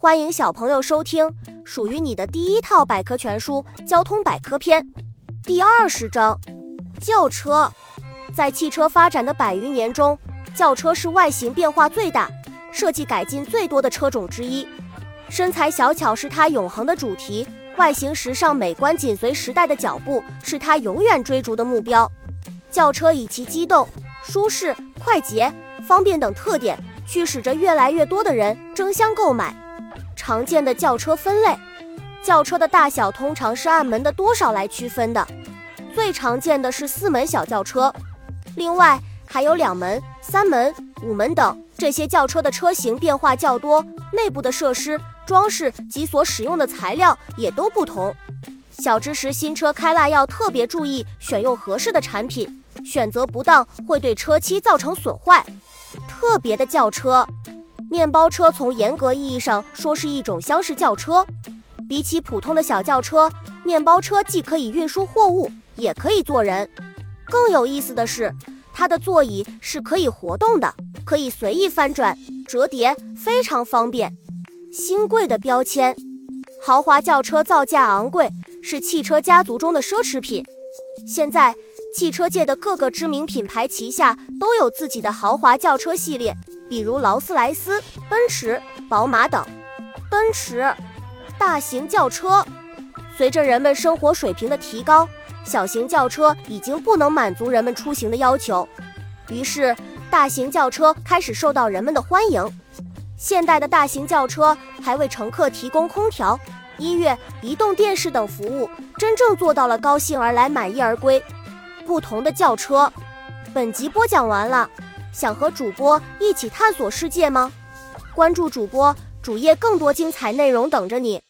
欢迎小朋友收听属于你的第一套百科全书《交通百科篇》第二十章：轿车。在汽车发展的百余年中，轿车是外形变化最大、设计改进最多的车种之一。身材小巧是它永恒的主题，外形时尚美观紧随时代的脚步是它永远追逐的目标。轿车以其机动、舒适、快捷、方便等特点，驱使着越来越多的人争相购买。常见的轿车分类，轿车的大小通常是按门的多少来区分的。最常见的是四门小轿车，另外还有两门、三门、五门等。这些轿车的车型变化较多，内部的设施、装饰及所使用的材料也都不同。小知识：新车开蜡要特别注意选用合适的产品，选择不当会对车漆造成损坏。特别的轿车。面包车从严格意义上说是一种厢式轿车，比起普通的小轿车，面包车既可以运输货物，也可以坐人。更有意思的是，它的座椅是可以活动的，可以随意翻转、折叠，非常方便。新贵的标签，豪华轿车造价昂贵，是汽车家族中的奢侈品。现在，汽车界的各个知名品牌旗下都有自己的豪华轿车系列。比如劳斯莱斯、奔驰、宝马等。奔驰，大型轿车。随着人们生活水平的提高，小型轿车已经不能满足人们出行的要求，于是大型轿车开始受到人们的欢迎。现代的大型轿车还为乘客提供空调、音乐、移动电视等服务，真正做到了高兴而来，满意而归。不同的轿车。本集播讲完了。想和主播一起探索世界吗？关注主播主页，更多精彩内容等着你。